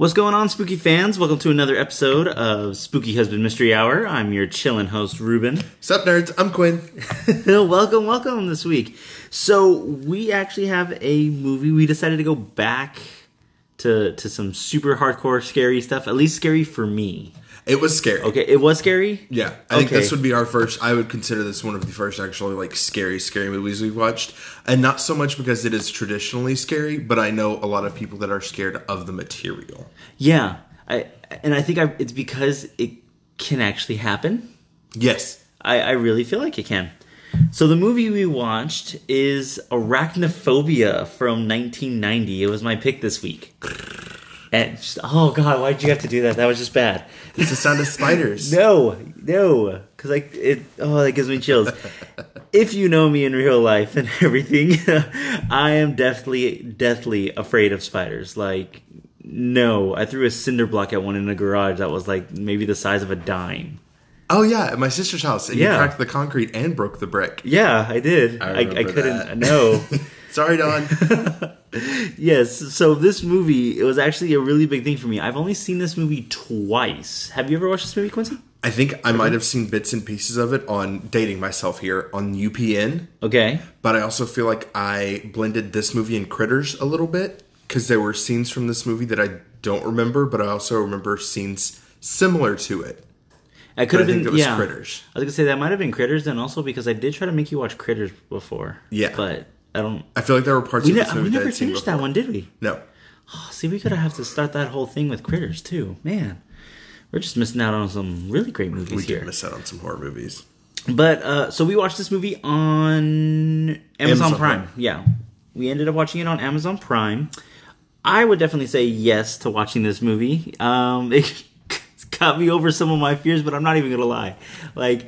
What's going on, spooky fans? Welcome to another episode of Spooky Husband Mystery Hour. I'm your chillin' host, Ruben. Sup, nerds? I'm Quinn. welcome, welcome this week. So, we actually have a movie. We decided to go back to to some super hardcore scary stuff, at least scary for me. It was scary. Okay, it was scary? Yeah, I think Okay. this would be our first. I would consider this one of the first actually like scary, scary movies we've watched, and not so much because it is traditionally scary, but I know a lot of people that are scared of the material. Yeah. I and I think I, it's because it can actually happen. Yes, I, I really feel like it can. So the movie we watched is Arachnophobia from 1990. It was my pick this week. And just, oh god, why'd you have to do that? That was just bad. it's the sound of spiders. No, no, because like it. Oh, that gives me chills. if you know me in real life and everything, I am deathly, deathly afraid of spiders. Like, no, I threw a cinder block at one in a garage that was like maybe the size of a dime. Oh yeah, at my sister's house, and Yeah. you cracked the concrete and broke the brick. Yeah, I did. I I, I, couldn't. that. No. Sorry, Don. yes. So this movie, it was actually a really big thing for me. I've only seen this movie twice. Have you ever watched this movie, Quincy? I think I might have seen bits and pieces of it on dating myself here on UPN, Okay. but I also feel like I blended this movie and Critters a little bit because there were scenes from this movie that I don't remember, but I also remember scenes similar to it. I could have I been. it was yeah. Critters. I was gonna say that might have been Critters, then also because I did try to make you watch Critters before. Yeah. But I don't. I feel like there were parts We, of this we movie that never I'd finished that one, did we? No, Oh, see, we could have to start that whole thing with Critters too. Man, we're just missing out on some really great movies we here. did miss out on some horror movies. But uh, so we watched this movie on Amazon, Amazon Prime. Prime. Yeah, we ended up watching it on Amazon Prime. I would definitely say yes to watching this movie. Um, it got me over some of my fears, but I'm not even gonna lie. Like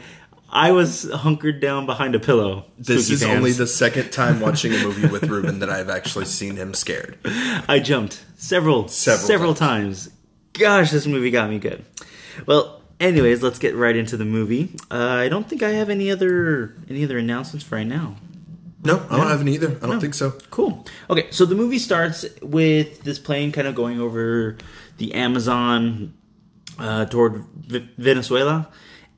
I was hunkered down behind a pillow. This is only the second time watching a movie with Ruben that I've actually seen him scared. I jumped several several, Several times. Gosh, this movie got me good. Well, anyways, let's get right into the movie. Uh, I don't think I have any other any other announcements for right now. No, I don't have any either. I don't think so. Cool. Okay, so the movie starts with this plane kind of going over the Amazon uh, toward v- Venezuela,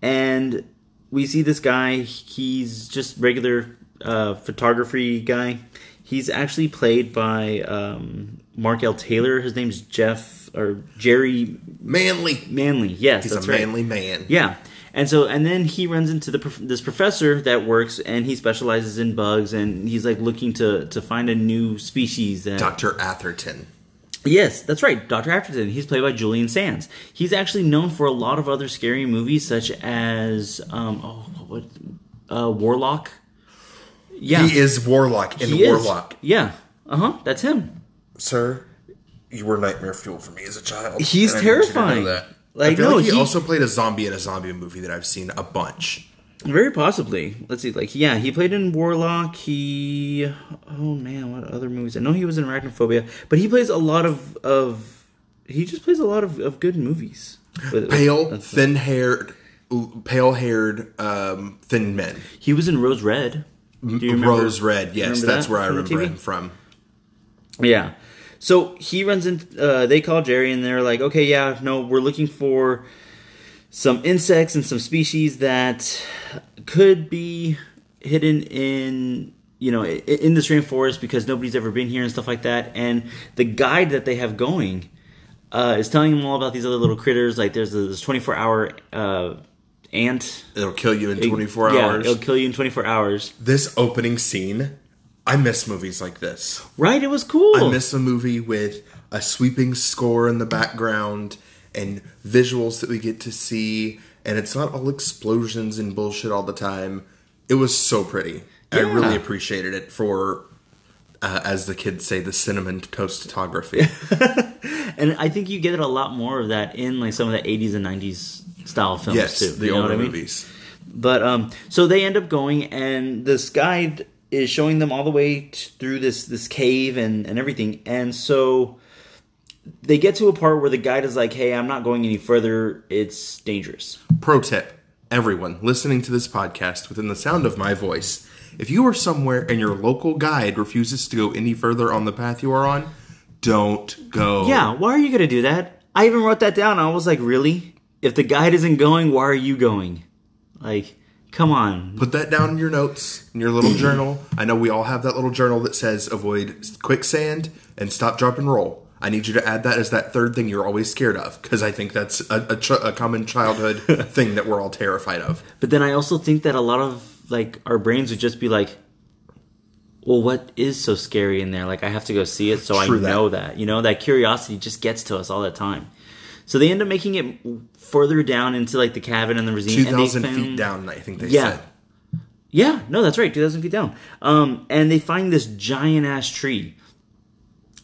and we see this guy. He's just regular uh, photography guy. He's actually played by um, Mark L. Taylor. His name's Jeff or Jerry Manly. Manley. Yes, He's that's a right. manly man. Yeah. And so, and then he runs into the this professor that works, and he specializes in bugs, and he's like looking to to find a new species. That, Dr. Atherton. Yes, that's right, Doctor Atherton. He's played by Julian Sands. He's actually known for a lot of other scary movies, such as um, oh, what, uh, Warlock. Yeah, He is Warlock in He is. Warlock. Yeah, uh huh, that's him. Sir, you were nightmare fuel for me as a child. He's and I need you to know terrifying. that. Like, I feel no, like he, he- also played a zombie in a zombie movie that I've seen a bunch. Very possibly. Let's see. Like, yeah, he played in Warlock. He, oh man, what other movies? I know he was in Arachnophobia, but he plays a lot of of. He just plays a lot of, of good movies. With- Pale, with- thin haired, pale haired, um, thin men. He was in Rose Red. Do you remember- Rose Red, yes, that's that where I remember TV? him from. Yeah. So he runs in. Uh, they call Jerry, and they're like, "Okay, yeah, no, we're looking for some insects and some species that could be hidden in." You know, in this rainforest because nobody's ever been here and stuff like that. And the guide that they have going uh, is telling them all about these other little critters. Like there's this 24 hour uh, ant. It'll kill you in 24 yeah, hours. It'll kill you in 24 hours. This opening scene, I miss movies like this. Right? It was cool. I miss a movie with a sweeping score in the background and visuals that we get to see, and it's not all explosions and bullshit all the time. It was so pretty. I really appreciated it for, uh, as the kids say, the cinnamon toast photography. And I think you get a lot more of that in like some of the 80s and 90s style films yes, too. the you older I mean? movies. But um, so they end up going, and this guide is showing them all the way t- through this this cave and and everything. And so they get to a part where the guide is like, "Hey, I'm not going any further. It's dangerous." Pro tip: everyone listening to this podcast within the sound of my voice, if you are somewhere and your local guide refuses to go any further on the path you are on, don't go. Yeah, why are you going to do that? I even wrote that down. I was like, really? If the guide isn't going, why are you going? Like, come on. Put that down in your notes, in your little journal. I know we all have that little journal that says avoid quicksand and stop, drop, and roll. I need you to add that as that third thing you're always scared of, because I think that's a, a, ch- a common childhood thing that we're all terrified of. But then I also think that a lot of like our brains would just be like, well, what is so scary in there? Like I have to go see it, so I that. know that. You know, that curiosity just gets to us all the time. So they end up making it further down into like the cabin and the ravine. Two thousand feet down, I think they Yeah. said. Yeah, no, that's right, two thousand feet down. Um, and they find this giant ass tree.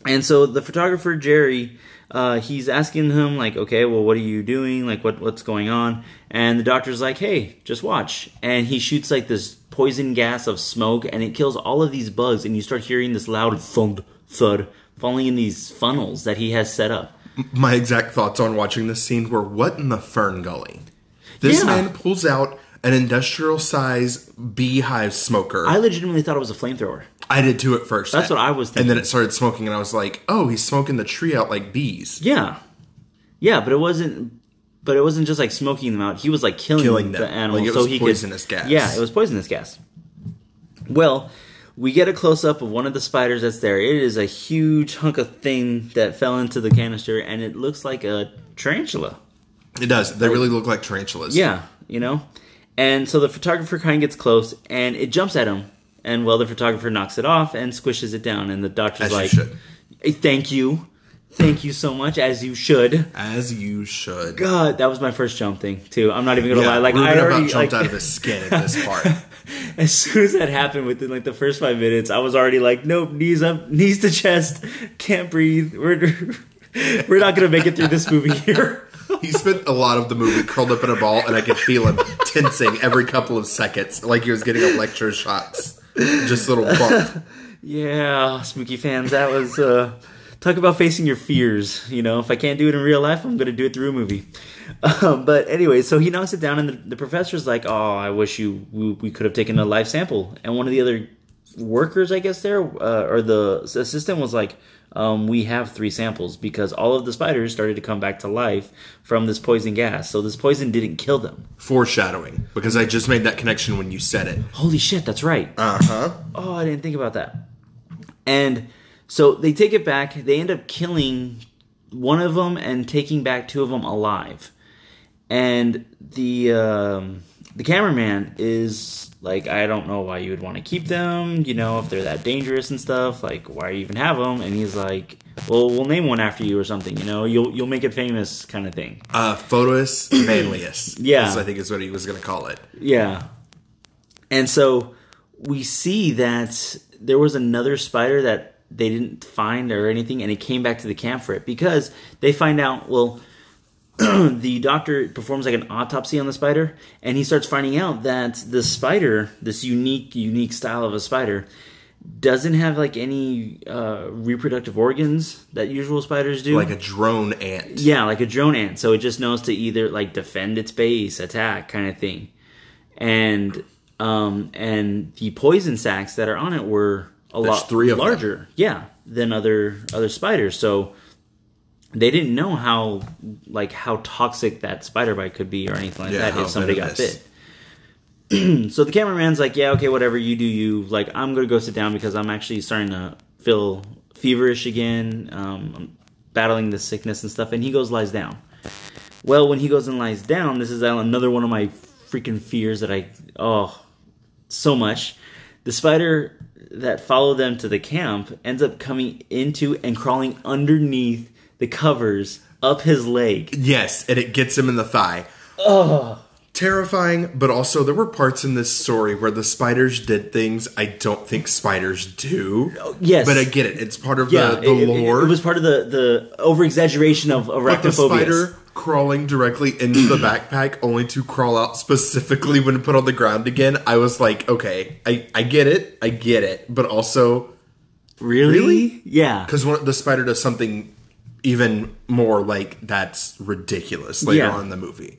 And so the photographer Jerry, uh, he's asking him like, okay, well, what are you doing? Like, what what's going on? And the doctor's like, hey, just watch. And he shoots like this poison gas of smoke, and it kills all of these bugs. And you start hearing this loud thud, thud, falling in these funnels that he has set up. My exact thoughts on watching this scene were what in the fern gully? This Yeah. man pulls out an industrial size beehive smoker. I I, legitimately thought it was a flamethrower. Did too at first. That's what I was thinking. And then it started smoking, and I was like, "Oh, he's smoking the tree out like bees." Yeah, yeah, but it wasn't. But it wasn't just like smoking them out. He was like killing, Killing them. the animals, Like, it so was he poisonous could. gas. Yeah, it was poisonous gas. Well, we get a close up of one of the spiders that's there. It is a huge hunk of thing that fell into the canister, and it looks like a tarantula. It does. They really look like tarantulas. Yeah, you know? And so the photographer kind of gets close and it jumps at him. And well, the photographer knocks it off and squishes it down. And the doctor's As you like, should. "Hey, Thank you. Thank you so much, as you should. as you should. God, that was my first jump thing, too. I'm not even gonna yeah, lie. Like, Ruben I about already, jumped like, out of his skin at this part. as soon as that happened within like the first five minutes, I was already like, nope, knees up, knees to chest, can't breathe. We're, we're not gonna make it through this movie here. he spent a lot of the movie curled up in a ball, and I could feel him tensing every couple of seconds, like he was getting electroshocks. Just a little bump. Yeah, spooky fans, that was uh talk about facing your fears. You know, if I can't do it in real life, I'm gonna do it through a movie. Um, but anyway, so he knocks it down, and the, the professor's like, "Oh, I wish you we, we could have taken a live sample." And one of the other workers, I guess there, uh, or the assistant was like, um, "We have three samples because all of the spiders started to come back to life from this poison gas. So this poison didn't kill them." Foreshadowing, because I just made that connection when you said it. Holy shit, that's right. Uh huh. Oh, I didn't think about that. And so they take it back. They end up killing one of them and taking back two of them alive. And the um, the cameraman is like, I don't know why you would want to keep them. You know, if they're that dangerous and stuff. Like, why you even have them? And he's like, Well, we'll name one after you or something. You know, you'll you'll make it famous, kind of thing. Uh, Photos Manlius. Yeah. is, I think is what he was going to call it. Yeah. And so we see that there was another spider that they didn't find or anything, and it came back to the camp for it because they find out, well, the doctor performs like an autopsy on the spider, and he starts finding out that the spider, this unique, unique style of a spider, doesn't have like any uh, reproductive organs that usual spiders do. Like a drone ant. Yeah, like a drone ant. So it just knows to either like defend its base, attack, kind of thing. And um and the poison sacs that are on it were a There's lot three of them. larger, yeah, than other other spiders. So they didn't know how like how toxic that spider bite could be or anything like Yeah, that if somebody got bit. so the cameraman's like, yeah, okay, whatever you do, you like. I'm gonna go sit down because I'm actually starting to feel feverish again. Um, I'm battling the sickness and stuff. And he goes lies down. Well, when he goes and lies down, this is another one of my freaking fears that I oh so much. The spider that followed them to the camp ends up coming into and crawling underneath the covers up his leg. Yes, and it gets him in the thigh. Oh, Terrifying, but also there were parts in this story where the spiders did things I don't think spiders do. yes, But I get it. It's part of yeah, the, the it, it- lore. It, was part of the the over exaggeration of but the spider crawling directly into the backpack only to crawl out specifically when put on the ground again. I was like, okay, I, I get it. I get it. But also, Really? Really? Yeah. because the spider does something even more like that's ridiculous later Yeah. on in the movie.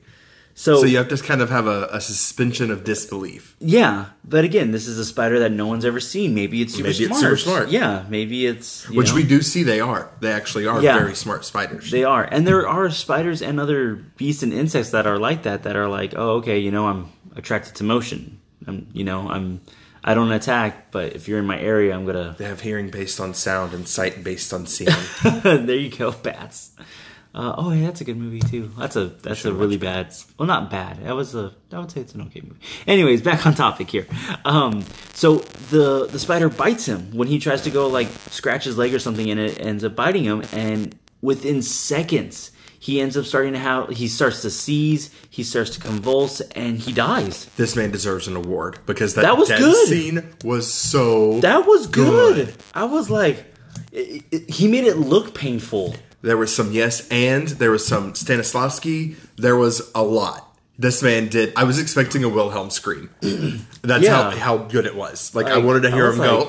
So, So you have to kind of have a, a suspension of disbelief. yeah, but again, this is a spider that no one's ever seen. Maybe it's super Maybe it's smart. super smart. Yeah, maybe it's Which know, we do see they are. They actually are Yeah. very smart spiders. They are, and there are spiders and other beasts and insects that are like that. That are like, oh, okay, you know, I'm attracted to motion. I'm, you know, I'm, I don't attack, but if you're in my area, I'm gonna. They have hearing based on sound and sight based on seeing. there you go, bats. Uh, oh, yeah, that's a good movie too. That's a that's a really bad. Well, not bad. That was a. I would say it's an okay movie. Anyways, back on topic here. Um, so the the spider bites him when he tries to go like scratch his leg or something, and it ends up biting him. And within seconds, he ends up starting to have. He starts to seize. He starts to convulse, and he dies. this man deserves an award because that, That was good. scene was so. That was good. Good. I was like, it, it- he made it look painful. There was some yes and there was some Stanislavski. There was a lot. This man did. I was expecting a Wilhelm scream. That's Yeah. how how good it was. Like, I wanted to hear him like- go.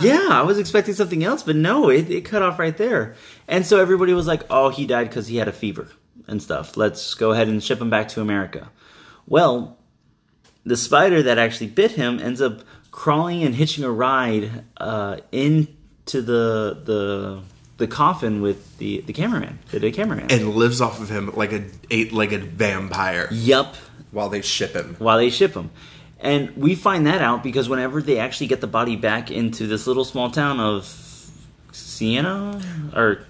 Yeah, I was expecting something else, but no, it, it cut off right there. And so everybody was like, oh, he died because he had a fever and stuff. Let's go ahead and ship him back to America. Well, the spider that actually bit him ends up crawling and hitching a ride uh, into the the the coffin with the the cameraman, the, the cameraman. and lives off of him like a eight-legged vampire yup, while they ship him. while they ship him. And we find that out because whenever they actually get the body back into this little small town of Siena or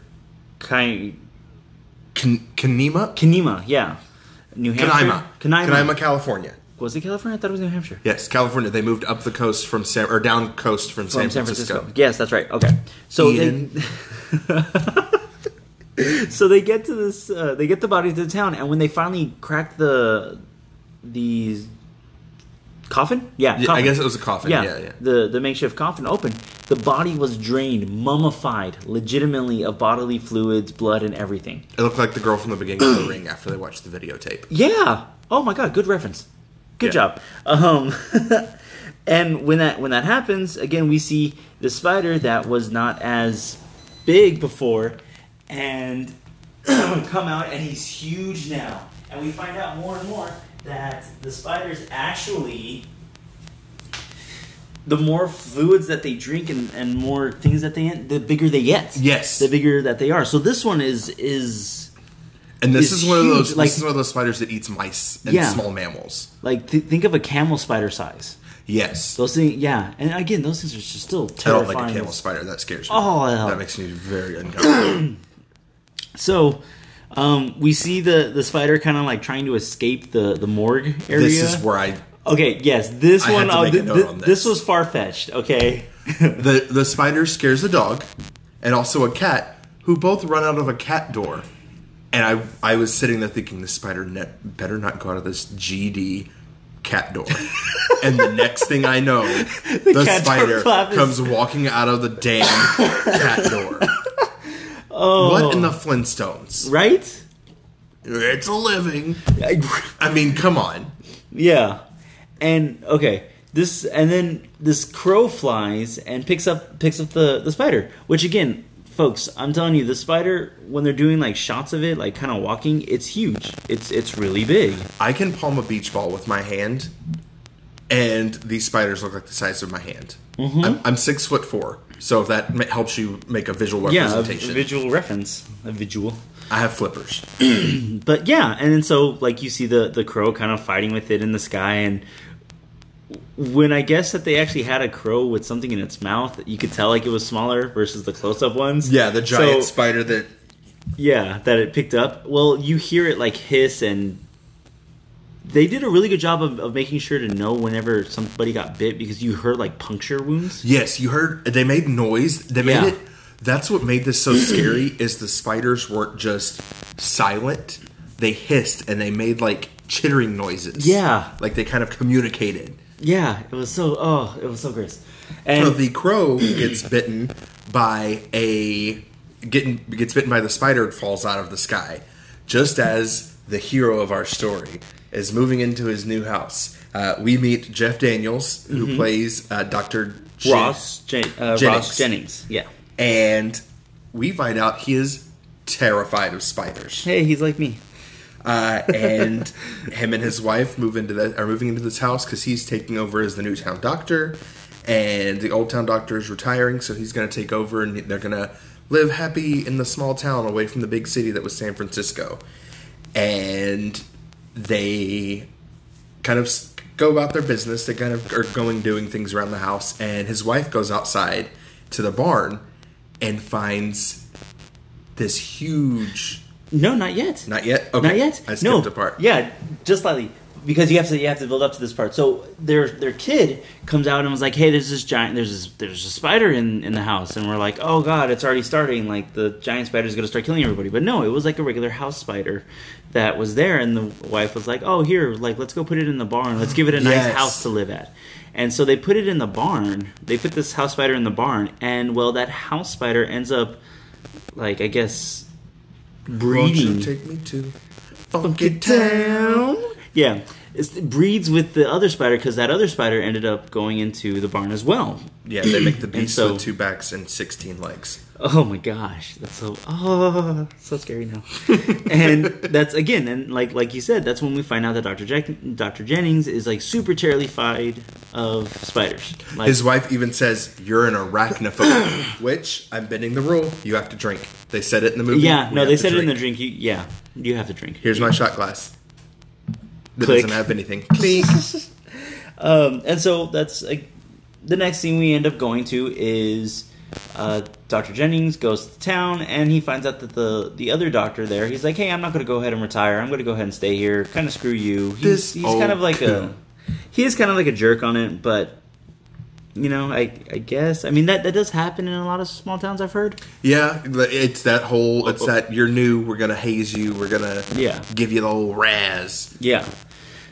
Kai, Kan- Kanema? Kanema, yeah, New Hampshire. Canaima, California. Was it California? I thought it was New Hampshire. Yes, California. They moved up the coast from San or down coast from, From San, Francisco. Yes, that's right. Okay, so they so they get to this. Uh, they get the body to the town, and when they finally crack the the coffin, yeah, Yeah, I guess it was a coffin. yeah, Yeah, yeah. the the makeshift coffin open. The body was drained, mummified, legitimately of bodily fluids, blood, and everything. It looked like the girl from the beginning of the ring after they watched the videotape. Yeah. Oh my god, good reference. Good Yeah. job. Um and when that when that happens, again we see the spider that was not as big before and come out and he's huge now. And we find out more and more that the spiders actually the more fluids that they drink and, and more things that they eat, the bigger they get. Yes. The bigger that they are. So this one is is And this It's is one of those. like- this is one of those spiders that eats mice and Yeah. small mammals. like th- think of a camel spider size. Yes, Those things, yeah, and again, those things are just still I don't like a camel spider. That scares me. Oh, hell. that makes me very uncomfortable. So, um, we see the the spider kind of like trying to escape the the morgue area. this is where I okay, yes, this I one. had to uh, th- note th- on this. this. was far fetched. Okay, the the spider scares a dog, and also a cat, who both run out of a cat door. And I I was sitting there thinking, this spider net better not go out of this GD cat door. and the next thing I know, the, door spider comes walking out of the damn cat door. Oh, What in the Flintstones? right? It's a living. I mean, come on. yeah, and okay, this and then this crow flies and picks up picks up the the spider, which again. Folks, I'm telling you, the spider when they're doing like shots of it, like kind of walking, it's huge. It's it's really big. I can palm a beach ball with my hand, and these spiders look like the size of my hand. Mm-hmm. I'm, I'm six foot four, so if that helps you make a visual representation, Yeah, a, visual reference, a visual. I have flippers. But yeah, and then so like you see the the crow kind of fighting with it in the sky, and when I guess that they actually had a crow with something in its mouth, you could tell like it was smaller versus the close up ones. Yeah, the giant So, spider that yeah, that it picked up. Well, you hear it like hiss, and they did a really good job of, of making sure to know whenever somebody got bit because you heard like puncture wounds. yes, you heard they made noise. They made Yeah. it. That's what made this so scary. Is the spiders weren't just silent; they hissed and they made like chittering noises. Yeah. like they kind of communicated. Yeah, it was so oh, it was so gross. And So the crow gets bitten by a getting gets bitten by the spider and falls out of the sky, just as the hero of our story is moving into his new house. Uh, we meet Jeff Daniels, who plays uh, Doctor Ross Jen- uh, Jennings. Ross Jennings. Yeah. and we find out he is terrified of spiders. Hey, he's like me. Uh, and him and his wife move into the are moving into this house because he's taking over as the new town doctor, and the old town doctor is retiring, so he's going to take over, and they're going to live happy in the small town away from the big city that was San Francisco. And they kind of go about their business. They kind of are going doing things around the house, and his wife goes outside to the barn and finds this huge. No, not yet. Not yet. Okay. Not yet. I skipped no. a part. Yeah, just slightly because you have to you have to build up to this part. So their their kid comes out and was like, "Hey, there's this giant there's this there's a spider in in the house," and we're like, "Oh God, it's already starting! Like the giant spider is going to start killing everybody." But no, it was like a regular house spider that was there, and the wife was like, "Oh, here, like let's go put it in the barn. Let's give it a nice Yes. house to live at." And so they put it in the barn. They put this house spider in the barn, and well, that house spider ends up like I guess breeding you take me to Funky Town? Yeah, it breeds with the other spider because that other spider ended up going into the barn as well. Yeah, they make the beast so- with two backs and sixteen legs. Oh my gosh, that's so oh so scary now. and that's again, and like like you said, that's when we find out that Doctor Jack, Doctor Jennings is like super terrified of spiders. Like, His wife even says, "You're an arachnophobe," which I'm bending the rule. You have to drink. They said it in the movie. yeah, no, they said it in the drink. drink. You, yeah, you have to drink. Here's my shot glass. That Click. doesn't have anything. Clink. Um, and so that's like the next scene we end up going to is uh, Dr. Jennings goes to town and he finds out that the the other doctor there he's like, hey, I'm not going to go ahead and retire. I'm going to go ahead and stay here. Kind of screw you. He's, This he's kind of like a he is kind of like a jerk on it, but. You know, I I guess I mean that that does happen in a lot of small towns. I've heard. Yeah, it's that whole. It's that you're new. We're gonna haze you. We're gonna Yeah. give you the old razz. Yeah.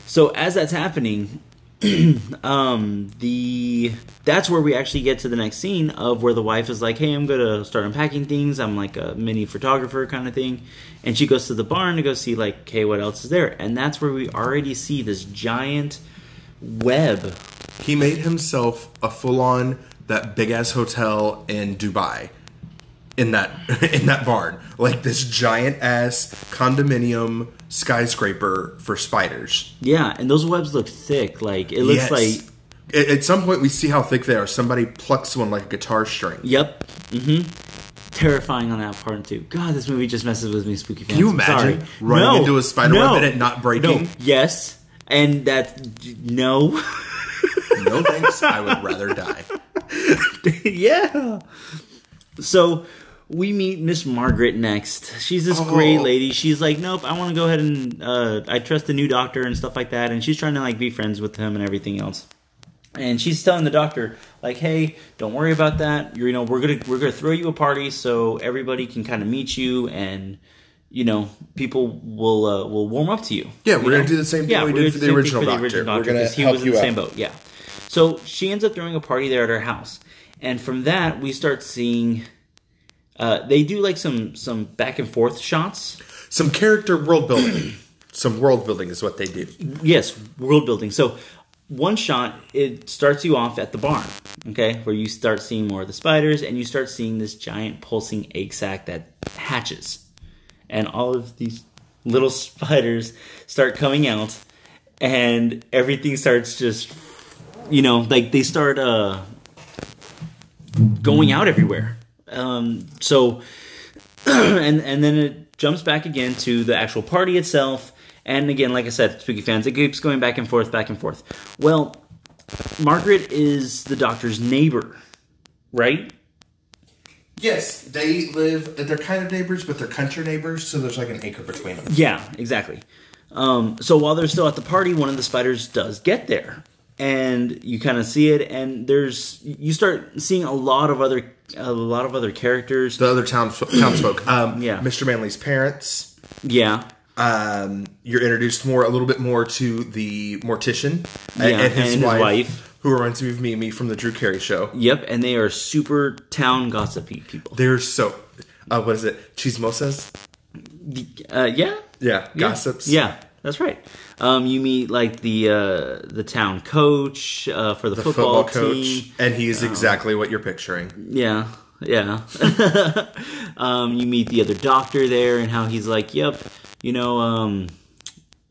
So as that's happening, um, the that's where we actually get to the next scene of where the wife is like, "Hey, I'm gonna start unpacking things. I'm like a mini photographer kind of thing," and she goes to the barn to go see like, "Hey, what else is there?" And that's where we already see this giant web. He made himself a full on that big ass hotel in Dubai. In that in that barn, like this giant ass condominium skyscraper for spiders. Yeah, and those webs look thick. Like it looks Yes. like. At, at some point, we see how thick they are. Somebody plucks one like a guitar string. Yep. Mm-hmm. Terrifying on that part too. God, this movie just messes with me, spooky fans. you I'm imagine sorry. running No, into a spider no, web and it not breaking? No. Yes, and that no. No thanks. I would rather die. yeah. So we meet Miss Margaret next. She's this great Oh. lady. She's like, nope, I want to go ahead and uh, I trust the new doctor and stuff like that. And she's trying to like be friends with him and everything else. And she's telling the doctor, like, hey, don't worry about that. You're, you know, we're gonna we're gonna throw you a party so everybody can kind of meet you and. You know, people will uh, will warm up to you. Yeah, we're You gonna do the same thing Yeah, we did for the same thing original Doctor. We're gonna he help was in you the out. same boat. Yeah. So she ends up throwing a party there at her house, and from that we start seeing. Uh, they do like some some back and forth shots. Some character world building. Some world building is what they do. Yes, world building. So one shot it starts you off at the barn, okay, where you start seeing more of the spiders, and you start seeing this giant pulsing egg sac that hatches, and all of these little spiders start coming out, and everything starts just, you know, like they start uh going out everywhere. Um, so and and then it jumps back again to the actual party itself. And again, like I said, spooky fans, it keeps going back and forth, back and forth. Well, Margaret is the doctor's neighbor, right? Yes, they live. They're kind of neighbors, but they're country neighbors. So there's like an acre between them. Yeah, exactly. Um, so while they're still at the party, one of the spiders does get there, and you kind of see it, and there's you start seeing a lot of other a lot of other characters. The other town townsfolk. Um, Yeah. Mr. Manley's parents. Yeah, Um, you're introduced more, a little bit more to the mortician and, Yeah, and his, and his wife, wife. who reminds me of Mimi from the Drew Carey show. yep, and they are super town gossipy people. They're so. Uh, what is it? Chismosas. Uh, yeah, Yeah, gossips. Yeah, that's right. Um, you meet like the uh, the town coach uh, for the, the football, football, coach, team. and he is exactly what you're picturing. Yeah, yeah. um, you meet the other doctor there, and how he's like, "Yep, you know, um,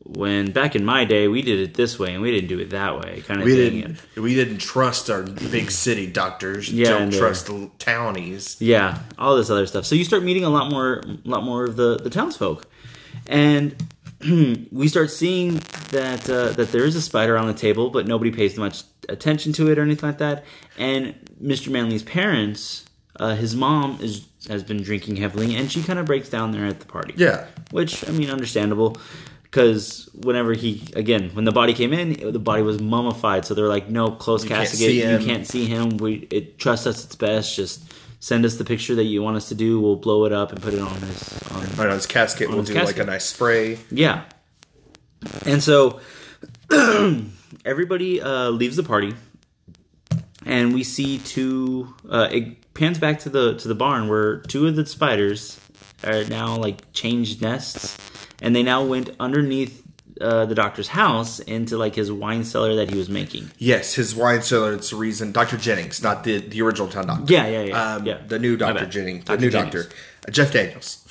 when back in my day we did it this way and we didn't do it that way kind of We thing. didn't. We didn't trust our big city doctors. Yeah, don't trust the townies. Yeah, all this other stuff. So you start meeting a lot more, a lot more of the the townsfolk, and we start seeing that uh, that there is a spider on the table, but nobody pays much attention to it or anything like that. And Mr. Manley's parents, uh, his mom is has been drinking heavily, and she kind of breaks down there at the party. Yeah. which I mean, understandable. Because whenever he again, when the body came in, it- the body was mummified. So they're like, "No, close can't casket. You can't see him. We it, trust us. It's best. Just send us the picture that you want us to do. We'll blow it up and put it on his. On, Right on his casket, we'll his do casket. like a nice spray. yeah. And so everybody uh, leaves the party, and we see two. Uh, it pans back to the to the barn where two of the spiders are now like changed nests, and they now went underneath uh, the doctor's house into like his wine cellar that he was making. Yes, his wine cellar. It's the reason. Dr. Jennings, not the the original town doctor. Yeah, yeah, yeah, Um, yeah. The new Dr. bad. Jennings. The Dr. new Jennings. doctor. Uh, Jeff Daniels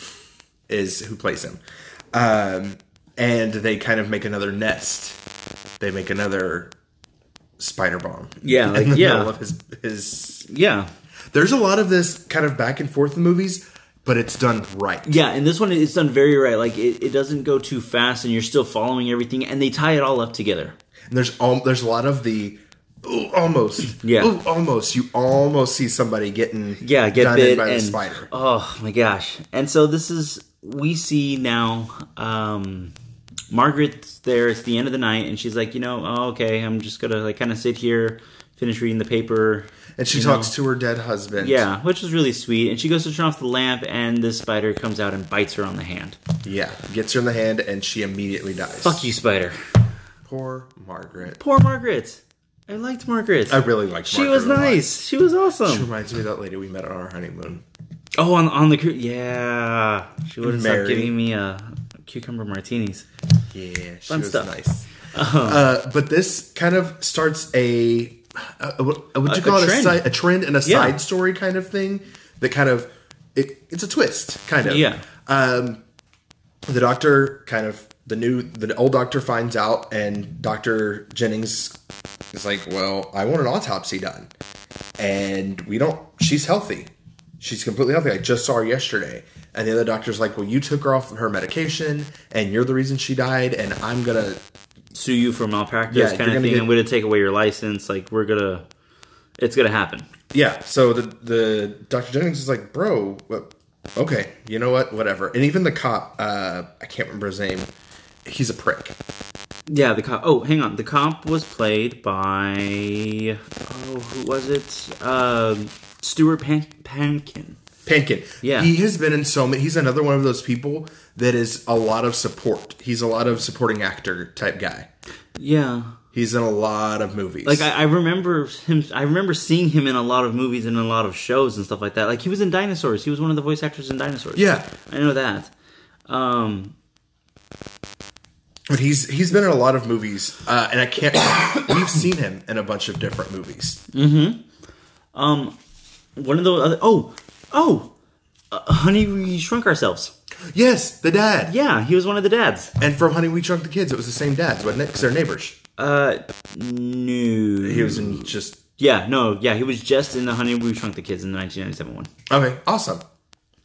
is who plays him. Um, and they kind of make another nest. They make another spider bomb. Yeah, like, in the yeah. middle of his his. Yeah, There's a lot of this kind of back and forth in movies, but it's done right. yeah, and this one it's done very right. Like it, it doesn't go too fast, and you're still following everything, and they tie it all up together. And there's there's a lot of the ooh, almost Yeah. ooh, almost you almost see somebody getting yeah get bit in by and the spider. oh my gosh and so this is we see now um margaret's there it's the end of the night and she's like you know oh, okay i'm just gonna like kind of sit here finish reading the paper And she talks know. to her dead husband. yeah which is really sweet and she goes to turn off the lamp and this spider comes out and bites her on the hand yeah, gets her in the hand, and she immediately dies. fuck you spider poor Margaret. poor margaret i liked margaret I really liked. she Margaret was nice she was awesome She reminds me of that lady we met on our honeymoon. oh on, on the cru- yeah she would have stopped giving me a cucumber martinis Yeah, she Fun was stuff. nice. Uh, but this kind of starts a uh, what would you A- call a it? trend. A, side, a trend and a Yeah. side story kind of thing that kind of it, it's a twist, kind of. Yeah. Um, the doctor kind of the new the old doctor finds out, and Doctor Jennings is like, "Well, I want an autopsy done, and we don't. She's healthy. She's completely healthy. I just saw her yesterday." And the other doctor's like, "Well, you took her off her medication, and you're the reason she died, and I'm gonna sue you for malpractice Yeah, kind of thing. get- I'm going to take away your license. Like we're gonna, it's gonna happen. Yeah. So the the Dr. Jennings is like, bro, okay, you know what, whatever. And even the cop, uh, I can't remember his name. He's a prick. Yeah, the cop. Oh, hang on. The cop was played by oh, who was it? Um, Stuart Pan- Pankin. Pankin. Yeah. He has been in so many. He's another one of those people that is a lot of support. He's a lot of supporting actor type guy. Yeah, He's in a lot of movies. like I, I remember him. I remember seeing him in a lot of movies and a lot of shows and stuff like that. Like he was in Dinosaurs. He was one of the voice actors in Dinosaurs. yeah, I know that. Um, but he's he's been in a lot of movies, uh, and I can't. we've seen him in a bunch of different movies. Mm-hmm. Um, one of the other. Oh, oh, uh, Honey, we shrunk ourselves. Yes, the dad. Yeah, he was one of the dads. And from Honey We Shrunk the Kids, it was the same dads, wasn't it? Because they're neighbors. Uh, no. He was in just Yeah, no, yeah, he was just in the Honey We Shrunk the Kids in the 1997 one. Okay, awesome.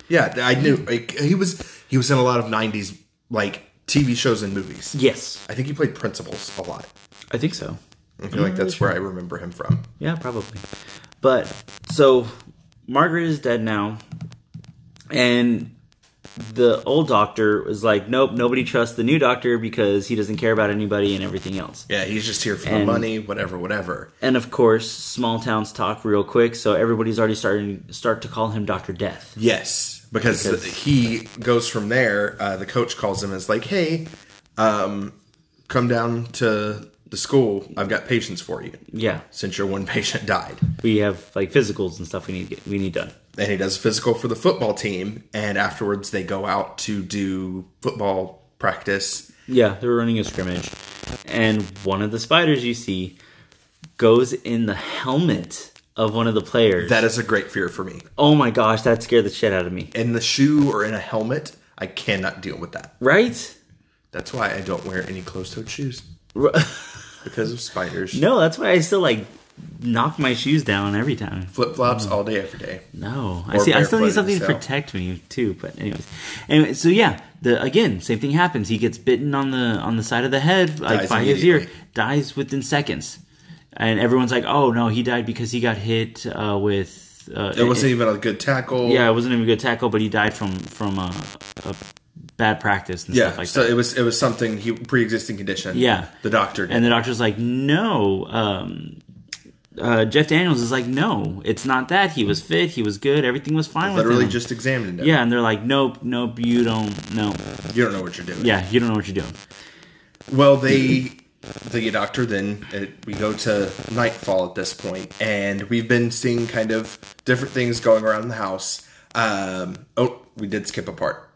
Yeah, I knew like, he was he was in a lot of '90s like TV shows and movies. Yes, I think he played principals a lot. I think so. I feel like that's where I remember him from. Yeah, probably. But so Margaret is dead now, and the old doctor was like, "Nope, nobody trusts the new doctor because he doesn't care about anybody and everything else." Yeah, he's just here for the money, whatever, whatever. And of course, small towns talk real quick, so everybody's already starting start to call him Doctor Death. Yes, because, Because- he goes from there. Uh, the coach calls him and is like, "Hey, um, come down to the school. I've got patients for you. Yeah, Since your one patient died." we have like physicals and stuff we need to get, we need done. And he does physical for the football team and afterwards they go out to do football practice Yeah, they're running a scrimmage, and one of the spiders you see goes in the helmet of one of the players. that is a great fear for me oh my gosh, that scared the shit out of me. in the shoe or in a helmet i cannot deal with that Right? That's why I don't wear any closed-toed shoes because of spiders. no, that's why I still like knock my shoes down every time. Flip-flops all day, every day. No, I see. I still need something to protect me too. But anyways, anyway, so yeah, the again same thing happens. He gets bitten on the on the side of the head, like Dies by his ear, dies within seconds, and everyone's like, "Oh no, he died because he got hit uh, with." Uh, It wasn't even a good tackle. yeah, it wasn't even a good tackle, but he died from from uh, a bad practice and yeah. stuff like so that. it was it was something he pre-existing condition. Yeah. the doctor did. And the doctor's like, no. Um, uh, Jeff Daniels is like, no, it's not that. He was fit. He was good. Everything was fine with literally just examined him. yeah, and they're like, nope, nope, you don't. No, you don't know what you're doing. yeah, you don't know what you're doing. Well, they, the doctor then, it, we go to nightfall at this point, and we've been seeing kind of different things going around the house. Um, oh, we did skip a part.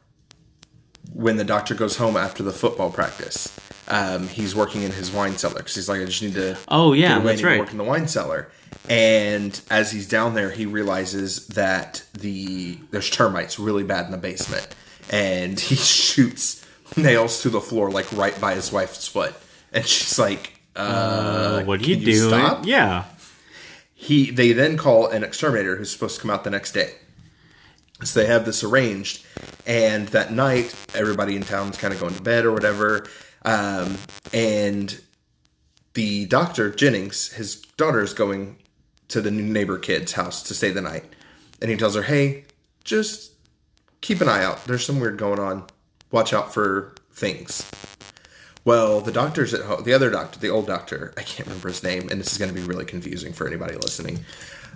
When the doctor goes home after the football practice, um, he's working in his wine cellar because he's like, I just need to. Oh, yeah, that's right. Work in the wine cellar, and as he's down there, he realizes that the there's termites really bad in the basement, and he shoots nails through the floor like right by his wife's foot, and she's like, uh, Uh, what do you do? Yeah. He they then call an exterminator who's supposed to come out the next day. So they have this arranged, and that night everybody in town's kind of going to bed or whatever, um, and the doctor Jennings, his daughter is going to the new neighbor kid's house to stay the night, and he tells her, "Hey, just keep an eye out. There's some weird going on. Watch out for things." Well, the doctor's at home. The other doctor, the old doctor, I can't remember his name, and this is going to be really confusing for anybody listening.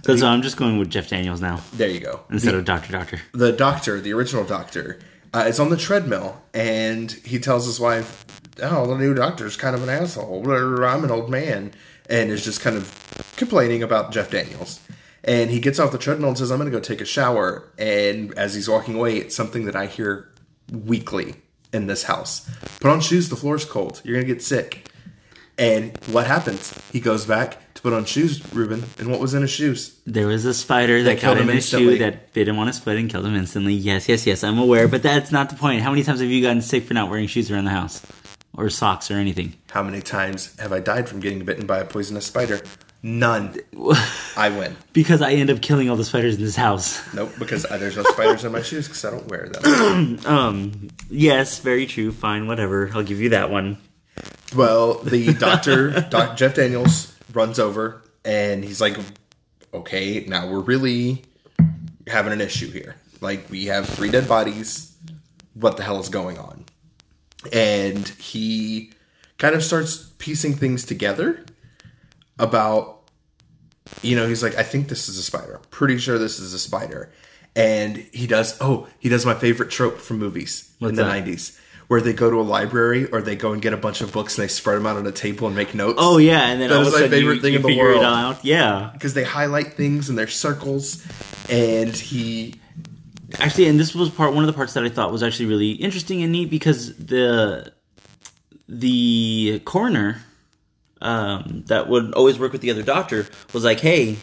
So, I'm just going with Jeff Daniels now There you go. instead of Doctor Doctor. The doctor, the original doctor, uh, is on the treadmill, and he tells his wife, "Oh, the new doctor's kind of an asshole. I'm an old man," and is just kind of complaining about Jeff Daniels. And he gets off the treadmill and says, "I'm going to go take a shower." And as he's walking away, it's something that I hear weekly in this house. Put on shoes. The floor's cold. You're going to get sick. And what happens? He goes back to put on shoes, Ruben. And what was in his shoes? There was a spider that killed got in him his shoe instantly. that bit him on his foot and killed him instantly. Yes, yes, yes. I'm aware, but that's not the point. How many times have you gotten sick for not wearing shoes around the house or socks or anything? How many times have I died from getting bitten by a poisonous spider? None. I win. Because I end up killing all the spiders in this house. Nope, because there's no spiders in my shoes because I don't wear them. Um, yes, very true. Fine, whatever. I'll give you that one. Well, the doctor, Doc, Jeff Daniels, runs over and he's like, okay, now we're really having an issue here. Like, we have three dead bodies. What the hell is going on? And he kind of starts piecing things together about you know, he's like, I think this is a spider. I'm pretty sure this is a spider. And he does, oh, he does my favorite trope from movies What's in the that? 90s, where they go to a library or they go and get a bunch of books and they spread them out on a table and make notes. Oh yeah, and then That all a my sudden favorite you, thing you in the world. out. Yeah, Because they highlight things in their circles. And he, actually, and this was part one of the parts that I thought was actually really interesting and neat because the the coroner um, that would always work with the other doctor was like, "Hey,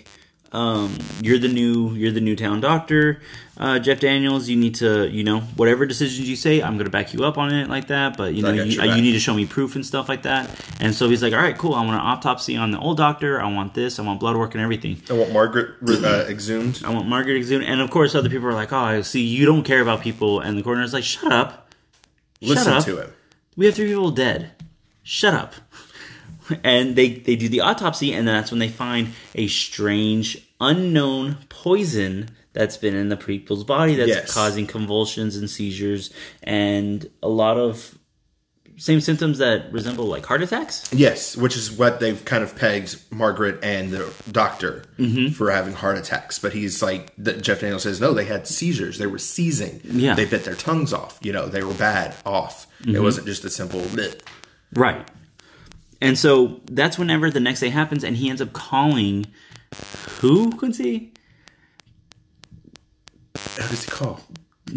um, you're the new you're the new town doctor, uh, Jeff Daniels. You need to you know whatever decisions you say, I'm gonna back you up on it like that. But you know you, uh, you need to show me proof and stuff like that. And so he's like, all right, cool. I want an autopsy on the old doctor. I want this. I want blood work and everything. I want Margaret uh, exhumed. I want Margaret exhumed. And of course, other people are like, oh, I see you don't care about people. And the coroner's like, shut up. Listen shut up. to him. We have three people dead. Shut up. And they, they do the autopsy, and then that's when they find a strange, unknown poison that's been in the people's body that's Yes. causing convulsions and seizures and a lot of same symptoms that resemble like heart attacks. Yes, which is what they've kind of pegged Margaret and the doctor Mm-hmm. for having heart attacks. But he's like, Jeff Daniels says, no, they had seizures. They were seizing. Yeah. They bit their tongues off. You know, they were bad off. Mm-hmm. It wasn't just a simple bit. Right. And so that's whenever the next day happens, and he ends up calling who, Quincy? How does he call?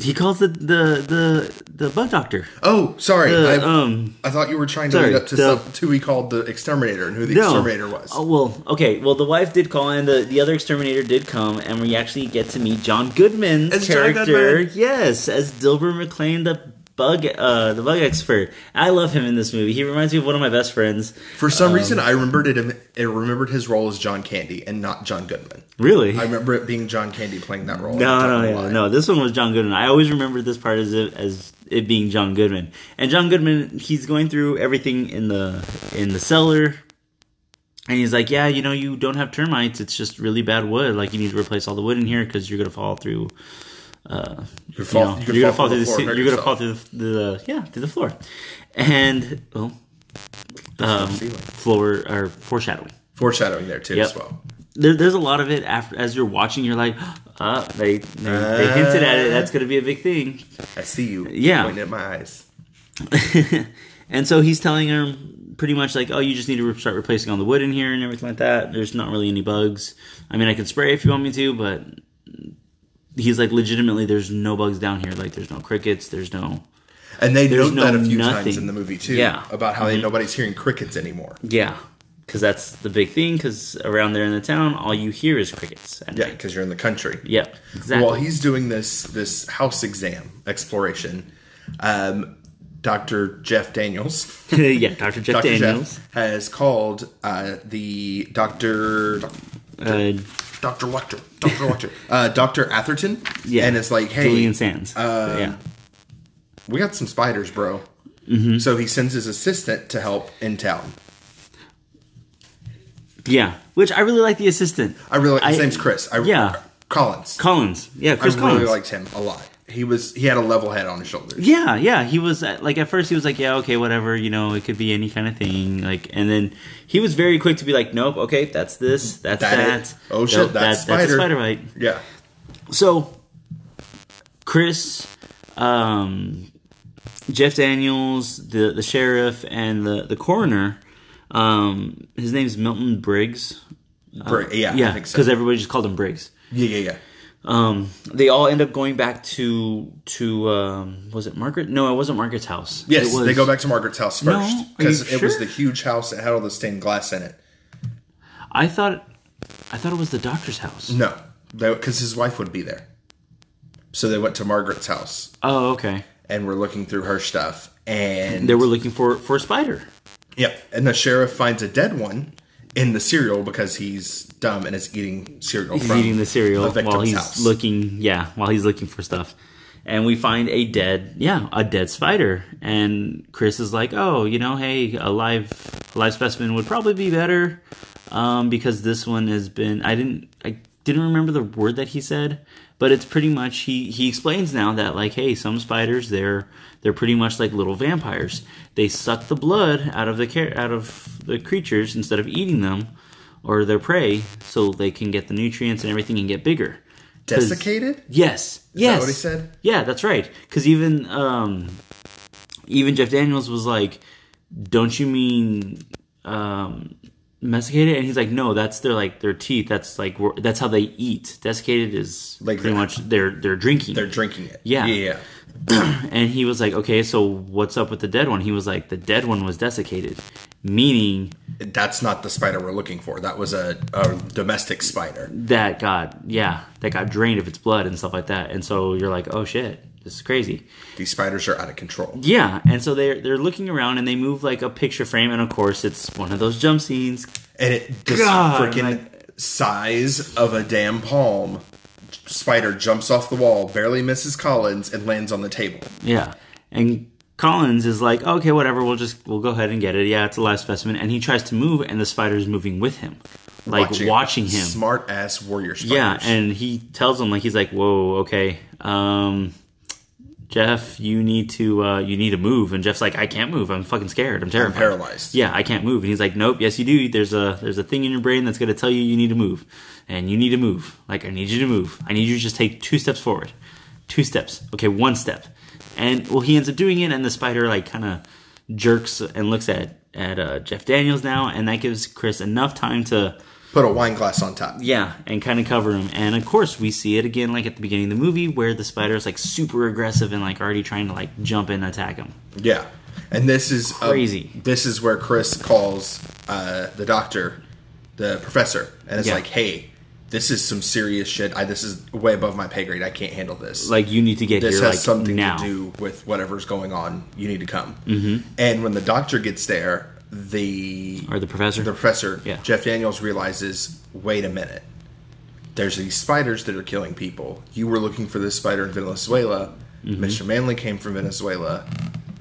He calls the the the, the bug doctor. Oh, sorry. The, I, um, I thought you were trying to sorry, lead up to the- some, to who he called the exterminator and who the no. exterminator was. Oh well, okay. Well, the wife did call, and the, the other exterminator did come, and we actually get to meet John Goodman's As John character. Goodman. Yes, as Dilbert McLean, the bug uh the bug expert. I love him in this movie. He reminds me of one of my best friends. For some reason, I remembered it. I remembered his role as John Candy and not John Goodman. Really? I remember it being John Candy playing that role. No, no, don't no. This one was John Goodman. I always remember this part as it, as it being John Goodman. And John Goodman, he's going through everything in the in the cellar, and he's like, "Yeah, you know, you don't have termites. It's just really bad wood. Like you need to replace all the wood in here because you're gonna fall through. Uh, You fall- know, you you're gonna fall through the the, you're gonna fall through the, the yeah through the floor, and well, um, floor or foreshadowing. Foreshadowing there too Yep. as well. There, there's a lot of it after as you're watching. You're like, uh, they they, they hinted at it. That's going to be a big thing. I see you. Yeah. pointing at my eyes. and so he's telling her pretty much like, oh, you just need to start replacing all the wood in here and everything like that. There's not really any bugs. I mean, I can spray if you want me to, but he's like, legitimately, there's no bugs down here. Like, there's no crickets. There's no And they note that a few nothing. times in the movie too. Yeah. Mm-hmm. about how they, nobody's hearing crickets anymore. yeah, because that's the big thing. Because around there in the town, all you hear is crickets. Yeah, because you're in the country. yeah, exactly. While he's doing this this house exam exploration, um, Dr. Jeff Daniels, yeah, Dr. Jeff Dr. Daniels. Jeff has called uh, the Doctor Uh, Doctor Wachter, Doctor Wachter, uh, Doctor Atherton, yeah, and it's like, hey, Julian Sands. um, yeah, we got some spiders, bro. Mm-hmm. So he sends his assistant to help in town. yeah. Which I really like the assistant. I really like his I- name's Chris. I, yeah. Collins. Collins. Yeah, I Chris really Collins. liked him a lot. He was he had a level head on his shoulders. Yeah, yeah. He was uh, like at first he was like, yeah, okay, whatever. You know, it could be any kind of thing. Like, and then he was very quick to be like, nope, okay, that's this, that's That that. Oh, shit, Nope, that's that- that's a spider. spider bite. Yeah. So, Chris, um, Jeff Daniels, the the sheriff, and the the coroner. Um, his name's Milton Briggs. Br- yeah, Yeah, think so. because everybody just called him Briggs. Yeah, yeah, yeah. Um, they all end up going back to to um, was it Margaret? No, it wasn't Margaret's house. Yes, was, they go back to Margaret's house first because you it was the huge house that had all the stained glass in it. I thought, I thought it was the doctor's house. No, because his wife would be there. So they went to Margaret's house Oh, okay. and we're looking through her stuff, and They were looking for for a spider. Yep. And the sheriff finds a dead one in the cereal because he's dumb and is eating cereal. He's eating the cereal the while he's house. looking. Yeah, while he's looking for stuff, and we find a dead, yeah, a dead spider. And Chris is like, "Oh, you know, hey, a live live specimen would probably be better, um, because this one has been. I didn't, I didn't remember the word that he said, but it's pretty much he he explains now that like, hey, some spiders they're they're pretty much like little vampires. They suck the blood out of the care out of the creatures instead of eating them." or their prey so they can get the nutrients and everything and get bigger Desiccated? Yes. Yes. what he said? Yeah, that's right. Because even um, even Jeff Daniels was like, "Don't you mean um, desiccated?" And he's like, "No, that's their like their teeth. That's like that's how they eat. Desiccated is Like pretty much they're they're drinking. They're drinking it. Yeah. Yeah, yeah. and he was like, "Okay, so what's up with the dead one?" He was like, "The dead one was desiccated, meaning." That's not the spider we're looking for. That was a, a domestic spider. that got yeah that got drained of its blood and stuff like that and so you're like oh shit this is crazy These spiders are out of control. yeah and so they're they're looking around and they move like a picture frame and of course it's one of those jump scenes And it this freaking size of a damn palm spider jumps off the wall, barely misses Collins, and lands on the table. yeah and collins is like okay whatever we'll just we'll go ahead and get it yeah it's a live specimen and he tries to move and the spider is moving with him like watching, him Smart ass warrior spiders. Yeah, and he tells him like he's like, "Whoa, okay, um, Jeff, you need to uh, you need to move." And Jeff's like, "I can't move. I'm fucking scared. I'm terrified. paralyzed. Yeah, I can't move." And he's like, "Nope. Yes, you do. There's a there's a thing in your brain that's gonna tell you you need to move, and you need to move. Like I need you to move. I need you to just take two steps forward, two steps. Okay, one step." And well, he ends up doing it, and the spider like kind of jerks and looks at at uh, Jeff Daniels now, and that gives Chris enough time to Put a wine glass on top. yeah, and kind of cover him. And of course, we see it again, like at the beginning of the movie, where the spider is like super aggressive and like already trying to like jump in and attack him. Yeah, and this is uh, Crazy. this is where Chris calls uh, the doctor, the professor, and it's Yeah. like, "Hey, this is some serious shit. I this is way above my pay grade. I can't handle this. Like you need to get this here This has like something now. to do with whatever's going on. You need to come. Mm-hmm. And when the doctor gets there, the Or the professor. the professor, Yeah. Jeff Daniels realizes, wait a minute. There's these spiders that are killing people. You were looking for this spider in Venezuela. Mm-hmm. Mr. Manley came from Venezuela,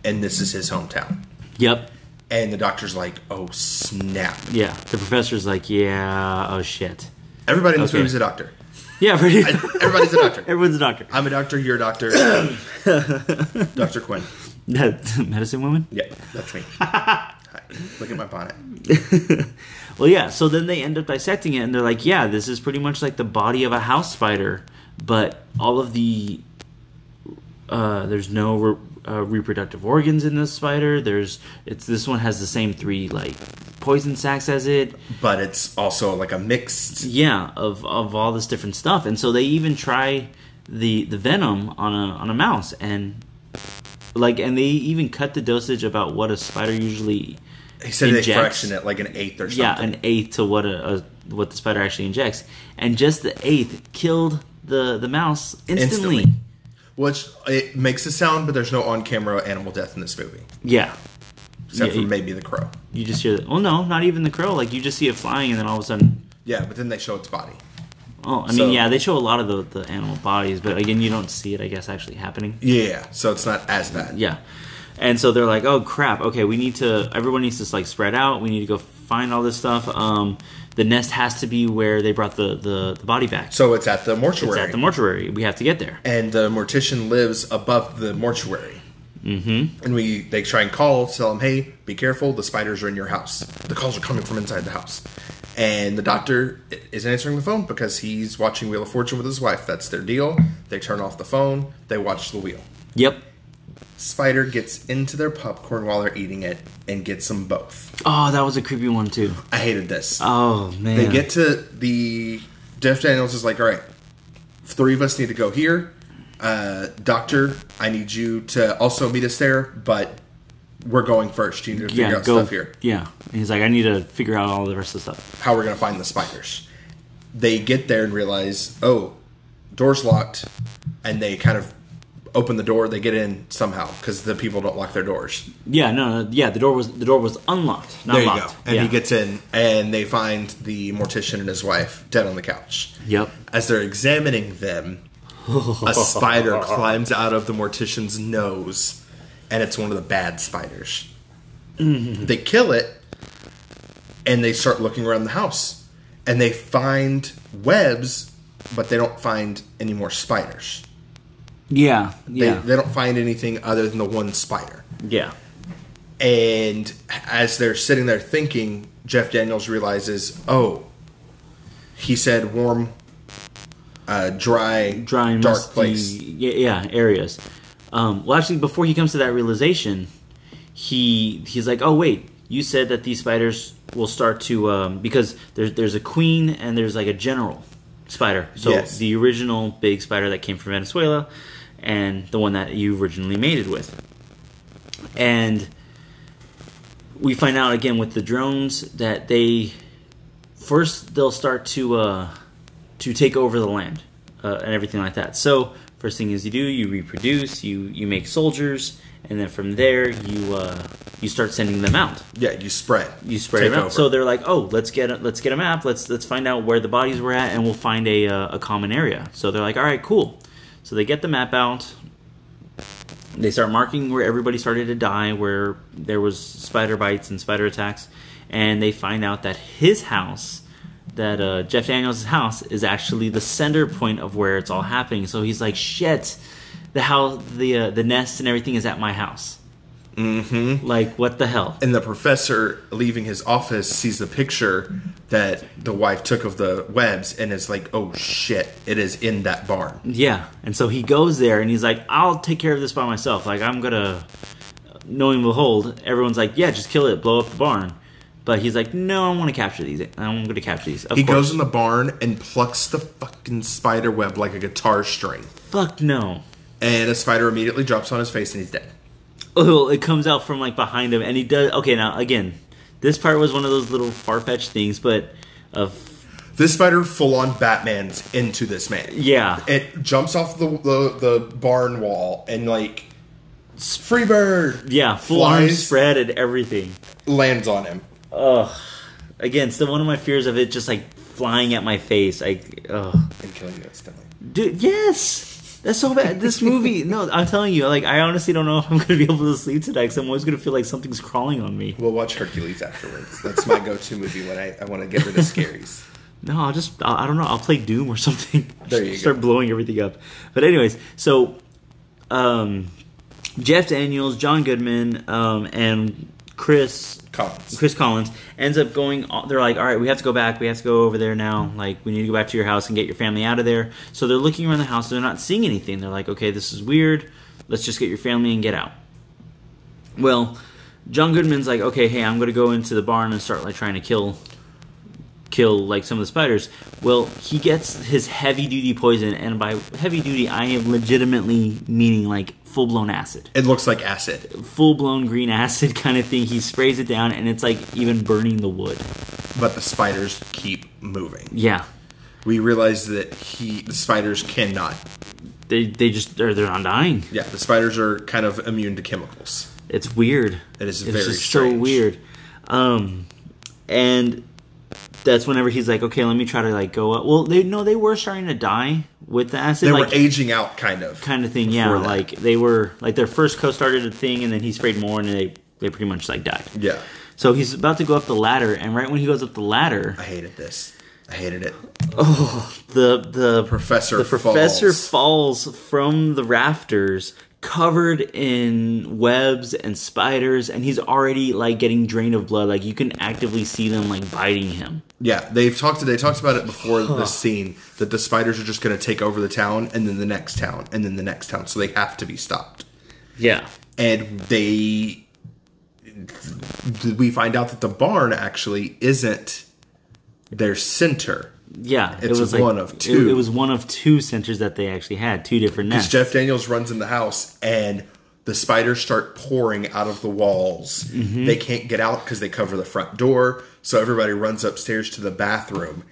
and this is his hometown. Yep. And the doctor's like, oh snap. Yeah. The professor's like, yeah. Oh shit. Everybody in this Okay. movie is a doctor. Yeah. Pretty. Everybody's a doctor. Everyone's a doctor. I'm a doctor, you're a doctor. Dr. Quinn. Medicine woman. Yeah, that's me. Hi. Look at my bonnet. Well, yeah. So then they end up dissecting it, and they're like, "Yeah, this is pretty much like the body of a house spider, but all of the uh, there's no re- uh, reproductive organs in this spider. There's it's this one has the same three like poison sacs as it. But it's also like a mixed. Yeah, of of all this different stuff, and so they even try the the venom on a on a mouse, and like, and they even cut the dosage about what a spider usually He said they Injects. fraction it like an eighth or something. yeah an eighth to what a, a what the spider actually injects, and just the eighth killed the the mouse instantly. Instantly. Which it makes a sound, but there's no on-camera animal death in this movie, Yeah, except Yeah, for maybe the crow. you just hear. The, oh no, not even the crow. Like you just see it flying, and then all of a sudden. Yeah, but then they show its body. Oh, I mean, So- yeah, they show a lot of the, the animal bodies, but again, you don't see it, I guess, actually happening. Yeah, so it's not as bad. Yeah. And so they're like, "Oh crap! Okay, we need to. Everyone needs to like spread out. We need to go find all this stuff. Um, the nest has to be where they brought the the, the body back. So it's at the mortuary. it's at the mortuary. We have to get there. and the mortician lives above the mortuary. Mm-hmm. And we they try and call, tell them, "Hey, be careful! The spiders are in your house. The calls are coming from inside the house." And the doctor isn't answering the phone because he's watching Wheel of Fortune with his wife. That's their deal. They turn off the phone. They watch the wheel. Yep. Spider gets into their popcorn while they're eating it and gets them both. Oh, that was a creepy one too. I hated this. Oh man. They get to the Jeff Daniels is like, all right, three of us need to go here. Uh, doctor, I need you to also meet us there, but we're going first. You need to figure yeah out go stuff here. yeah. And he's like, I need to figure out all the rest of the stuff. How we're gonna find the spiders. They get there and realize, oh, door's locked, and they kind of open the door. They get in somehow because the people don't lock their doors. Yeah, no, no, yeah. The door was the door was unlocked, not there you locked. go. And yeah. he gets in, and they find the mortician and his wife dead on the couch. Yep. As they're examining them, a spider climbs out of the mortician's nose, and it's one of the bad spiders. They kill it, and they start looking around the house, and they find webs, but they don't find any more spiders. Yeah, They, yeah, they don't find anything other than the one spider. yeah. And as they're sitting there thinking, Jeff Daniels realizes, oh, he said warm, uh, dry, dry, dark musty, place. Yeah, yeah, areas. Um, well, actually, before he comes to that realization, he he's like, "Oh wait, you said that these spiders will start to um, because there's there's a queen and there's like a general spider. So Yes. the original big spider that came from Venezuela, and the one that you originally mated with, and we find out again with the drones that they first they'll start to uh, to take over the land uh, and everything like that. So first thing is you do you reproduce, you you make soldiers, and then from there you uh, you start sending them out. Yeah, you spread. You spread Take them out. over. So they're like, oh, let's get a, let's get a map. Let's let's find out where the bodies were at, and we'll find a uh, a common area. So they're like, all right, cool. So they get the map out. They start marking where everybody started to die, where there was spider bites and spider attacks, and they find out that his house, that uh, Jeff Daniels' house, is actually the center point of where it's all happening. So he's like, shit, the house, the uh, the nest and everything is at my house. Mm-hmm. Like what the hell? and the professor leaving his office sees the picture that the wife took of the webs and is like, oh shit, it is in that barn. Yeah, and so he goes there and he's like, "I'll take care of this by myself. Like I'm gonna." Knowing behold, everyone's like, "Yeah, just kill it, blow up the barn." But he's like, "No, I want to capture these. I'm going to capture these." Of He course. goes in the barn and plucks the fucking spider web like a guitar string. Fuck no. And a spider immediately drops on his face and he's dead. Oh, it comes out from like behind him, and he does. Okay, now again, this part was one of those little far fetched things, but of This spider full on Batman's into this man. Yeah. It jumps off the the, the barn wall and like free bird Yeah, full Flies. spread and everything. lands on him. Ugh. Again, still one of my fears of it just like flying at my face. I, ugh. And killing you instantly. Dude, yes! That's so bad. This movie, no, I'm telling you, like, I honestly don't know if I'm going to be able to sleep tonight because I'm always going to feel like something's crawling on me. We'll watch Hercules afterwards. That's my go to movie when I, I want to get rid of scaries. No, I'll just, I I don't know, I'll play Doom or something. There you Start go. blowing everything up. But, anyways, so, um, Jeff Daniels, John Goodman, um, and Chris Collins. Chris Collins ends up going. They're like, all right, we have to go back. We have to go over there now. Mm-hmm. Like, we need to go back to your house and get your family out of there. So they're looking around the house. They're not seeing anything. They're like, okay, this is weird. Let's just get your family and get out. Well, John Goodman's like, okay, hey, I'm gonna go into the barn and start like trying to kill, kill like some of the spiders. Well, he gets his heavy duty poison, and by heavy duty, I am legitimately meaning like full blown acid It looks like acid, full blown green acid kind of thing. He sprays it down, and it's like even burning the wood. but the spiders keep moving. Yeah, We realize that he the spiders cannot. they they just they're they're not dying. Yeah, the spiders are kind of immune to chemicals. It's weird. It is it's very so weird. Um, and that's whenever he's like, okay, let me try to like go up. Well, they no, they were starting to die with the acid. They like, were aging out, kind of. kind of thing. Yeah, that. like they were like their first co started a thing, and then he sprayed more, and they they pretty much like died. Yeah, So he's about to go up the ladder, and right when he goes up the ladder, I hated this. I hated it. Oh, the the Professor the professor falls. falls from the rafters covered in webs and spiders and he's already like getting drained of blood like you can actively see them like biting him Yeah, they've talked. They talked about it before this scene that the spiders are just going to take over the town, and then the next town, and then the next town. So they have to be stopped. yeah And they, we find out that the barn actually isn't their center. Yeah it It's was like one of two. it, was one of two centers that they actually had two different Because nests Jeff Daniels runs in the house and the spiders start pouring out of the walls. Mm-hmm. They can't get out because they cover the front door. So everybody runs upstairs to the bathroom.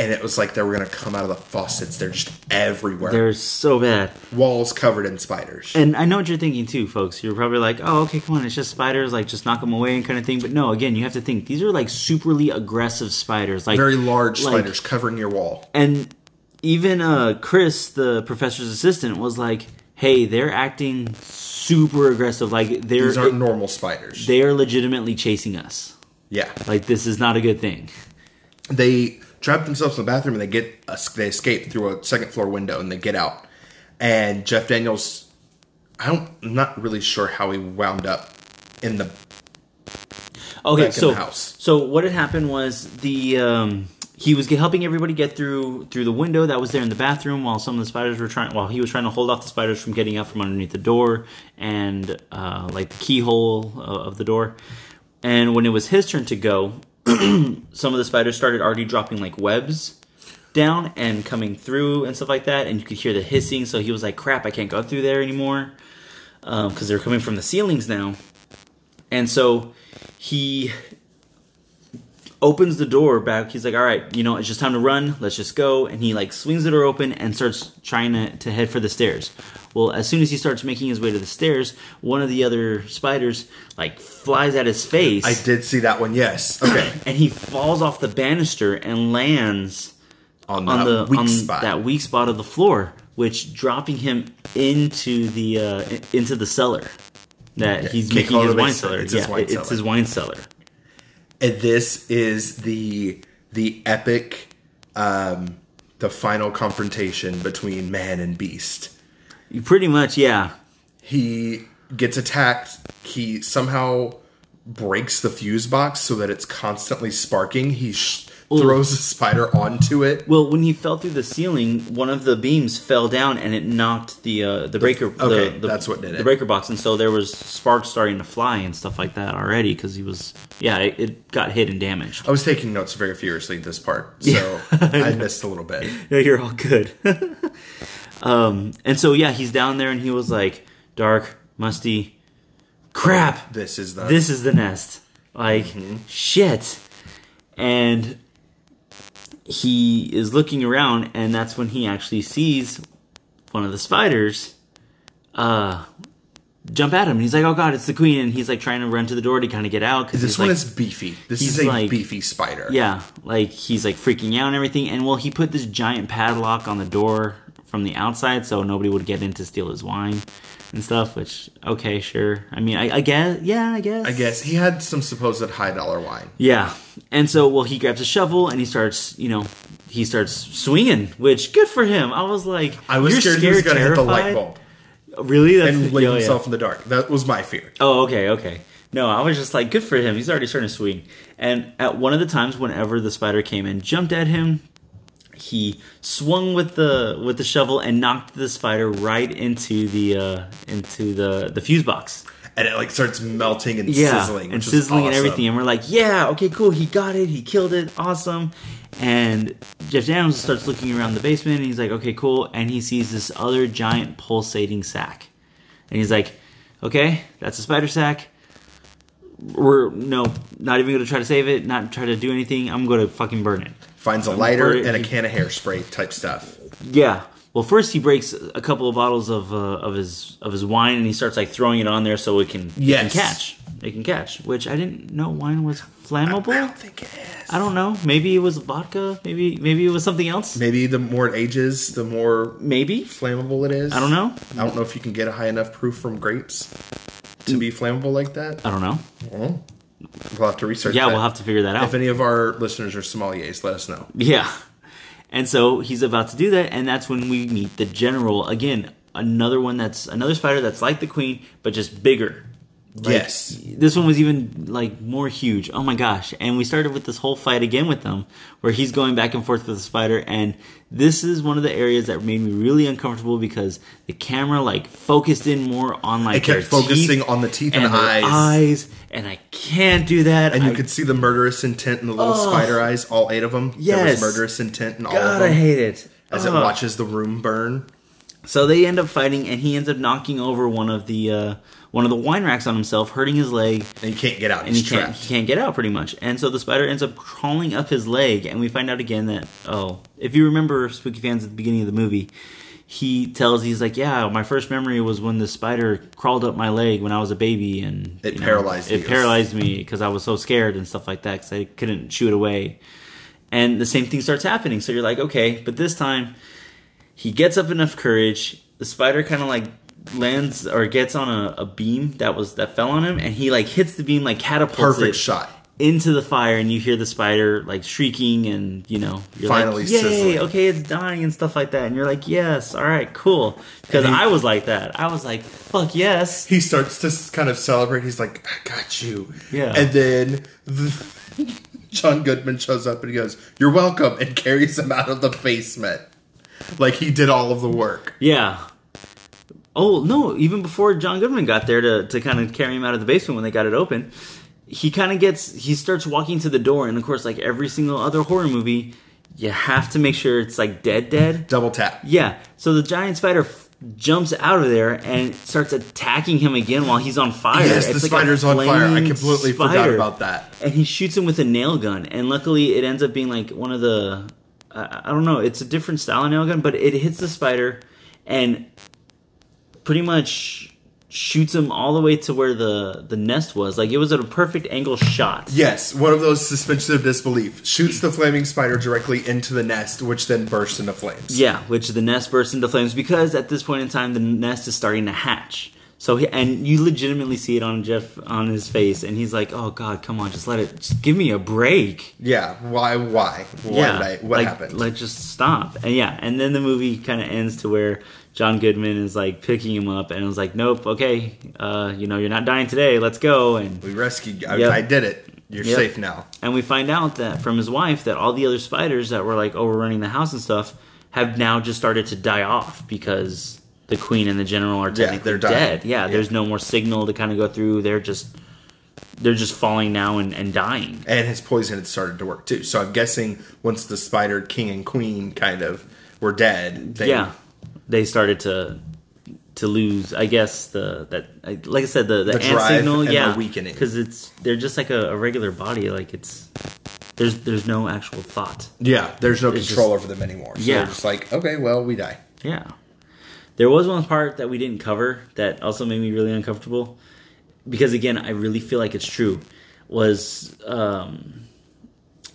And it was like they were going to come out of the faucets. They're just everywhere. they're so bad walls covered in spiders. and i know what you're thinking too folks you're probably like oh okay come on it's just spiders like just knock them away and kind of thing but no again you have to think these are like superly aggressive spiders like Very large like- spiders covering your wall. and even uh chris the professor's assistant was like hey they're acting super aggressive like they're These aren't normal spiders. they are legitimately chasing us yeah. like this is not a good thing They trap themselves in the bathroom and they get they escape through a second floor window and they get out. And Jeff Daniels, I don't, I'm not really sure how he wound up in the okay so house. so what had happened was the um he was helping everybody get through through the window that was there in the bathroom while some of the spiders were trying while he was trying to hold off the spiders from getting out from underneath the door and uh, like the keyhole uh, of the door and when it was his turn to go some of the spiders started already dropping like webs down and coming through and stuff like that and you could hear the hissing so he was like crap i can't go through there anymore um, because they're coming from the ceilings now and so he opens the door back. He's like, all right, you know, it's just time to run. Let's just go. And he like swings the door open and starts trying to, to head for the stairs. Well, as soon as he starts making his way to the stairs, one of the other spiders like flies at his face. I did see that one. Yes. Okay. and he falls off the banister and lands On, on the weak on spot. that weak spot of the floor, which dropping him into the uh, into the cellar that he's making his wine cellar. It's his yeah, wine it- it's cellar. his wine cellar. and this is the the epic, um, the final confrontation between man and beast. Pretty much, yeah. He gets attacked. He somehow breaks the fuse box so that it's constantly sparking. He sh- throws a spider onto it. Well, when he fell through the ceiling, one of the beams fell down and it knocked the uh, the breaker. okay, the, the, that's what did it. The breaker box, and so there was sparks starting to fly and stuff like that already because he was yeah, it, it got hit and damaged. I was taking notes very furiously this part, so I missed a little bit. No, you're all good. um, and so yeah, he's down there and he was like, "Dark, musty, crap. This is the This is the nest. Like Mm-hmm. shit." And he is looking around, and that's when he actually sees one of the spiders uh, jump at him. And he's like, "Oh God, it's the queen!" And he's like trying to run to the door to kind of get out because This one like, is beefy. This is a like- beefy spider. yeah, like he's like freaking out and everything. And well, he put this giant padlock on the door from the outside so nobody would get in to steal his wine and stuff. Which okay, sure. I mean, I, I guess, yeah, I guess, I guess he had some supposed high dollar wine. Yeah. And so, well, he grabs a shovel and he starts, you know, he starts swinging, which good for him. I was like, I was you're scared, he was going to hit the light bulb Really? That's and leave oh, yeah. himself in the dark. That was my fear. Oh, okay, okay. No, I was just like, good for him. He's already starting to swing. And at one of the times, whenever the spider came and jumped at him, he swung with the with the shovel and knocked the spider right into the uh, into the the fuse box. And it like starts melting and yeah, sizzling. and sizzling and everything. And we're like, yeah, okay, cool. He got it. He killed it. Awesome. And Jeff Daniels starts looking around the basement, and he's like, okay, cool. And he sees this other giant pulsating sack, and he's like, okay, that's a spider sack. We're no, not even to try to save it. Not try to do anything. I'm to fucking burn it. Finds a lighter and a can of hairspray type stuff. Yeah. Well, first he breaks a couple of bottles of uh, of his of his wine, and he starts like throwing it on there so it can, it can catch. It can catch. Which I didn't know wine was flammable. I don't think it is. I don't know. Maybe it was vodka. Maybe maybe it was something else. Maybe the more it ages, the more Maybe flammable it is. I don't know. I don't know if you can get a high enough proof from grapes to be flammable like that. I don't know. Well, we'll have to research. Yeah, that. we'll have to figure that out. If any of our listeners are sommeliers, let us know. Yeah. And so he's about to do that, and that's when we meet the general again. Another one that's another spider that's like the queen, but just bigger. Like, Yes. This one was even like more huge. Oh my gosh. And we started with this whole fight again with them where he's going back and forth with the spider and this is one of the areas that made me really uncomfortable because the camera like focused in more on like It kept their focusing teeth on the teeth and, and eyes. eyes and I can't do that. And you I- could see the murderous intent in the little Ugh. spider eyes, all eight of them. There Yes. was murderous intent in all God, of them. I hate it. as it watches the room burn. So they end up fighting, and he ends up knocking over one of the uh, one of the wine racks on himself, hurting his leg, And he can't get out. and He's he can't trapped. he can't get out pretty much. And so the spider ends up crawling up his leg, and we find out again that oh, if you remember spooky fans at the beginning of the movie, he tells he's like, yeah, my first memory was when the spider crawled up my leg when I was a baby, and It you know, paralyzed it you. paralyzed me because I was so scared and stuff like that because I couldn't chew it away. And the same thing starts happening. So you're like, okay, but this time he gets up enough courage. The spider kind of like lands or gets on a, a beam that was that fell on him, and he like hits the beam like catapults Perfect it shot. into the fire, and you hear the spider like shrieking, and you know you're Finally like, yay, sizzling. okay, it's dying and stuff like that, and you're like, yes, all right, cool, because I was like that. I was like, fuck yes, He starts to kind of celebrate. He's like, I got you. Yeah. And then the, John Goodman shows up and he goes, You're welcome, and carries him out of the basement. Like he did all of the work. yeah. Oh no! Even before John Goodman got there to to kind of carry him out of the basement when they got it open, he kind of gets he starts walking to the door, and of course, like every single other horror movie, you have to make sure it's like dead, dead. Double tap. Yeah. So the giant spider f- jumps out of there and starts attacking him again while he's on fire. Yes, the like spider's on fire. I completely forgot about that. And he shoots him with a nail gun, and luckily it ends up being like one of the I, I don't know, it's a different style of nail gun, but it hits the spider and pretty much shoots him all the way to where the the nest was. Like it was at a perfect angle shot. Yes, one of those suspension of disbelief. Shoots the flaming spider directly into the nest, which then bursts into flames. Yeah, which the nest bursts into flames because at this point in time the nest is starting to hatch. So he, and you legitimately see it on Jeff on his face, and he's like, "Oh God, come on, just let it, just give me a break." Yeah. Why? Why? Why yeah, I, what like, happened? Like, just stop. And yeah, and then the movie kind of ends to where John Goodman is like picking him up, and it was like, "Nope, okay, uh, you know, you're not dying today. Let's go." And we rescued. I, Yep. I did it. You're Yep. safe now. and we find out that from his wife that all the other spiders that were like overrunning the house and stuff have now just started to die off because the queen and the general are Yeah, technically they're dying. dead. Yeah, Yeah. there's no more signal to kind of go through. They're just they're just falling now and, and dying. And his poison had started to work too. So I'm guessing once the spider king and queen kind of were dead, they, yeah, they started to to lose. I guess the that like I said the the, The ant signal. and the yeah, weakening. because it's they're just like a, a regular body. Like it's There's there's no actual thought. Yeah, there's no It's control over them anymore. So Yeah. they're just like, okay, well, we die. Yeah. There was one part that we didn't cover that also made me really uncomfortable because again, I really feel like it's true. Was um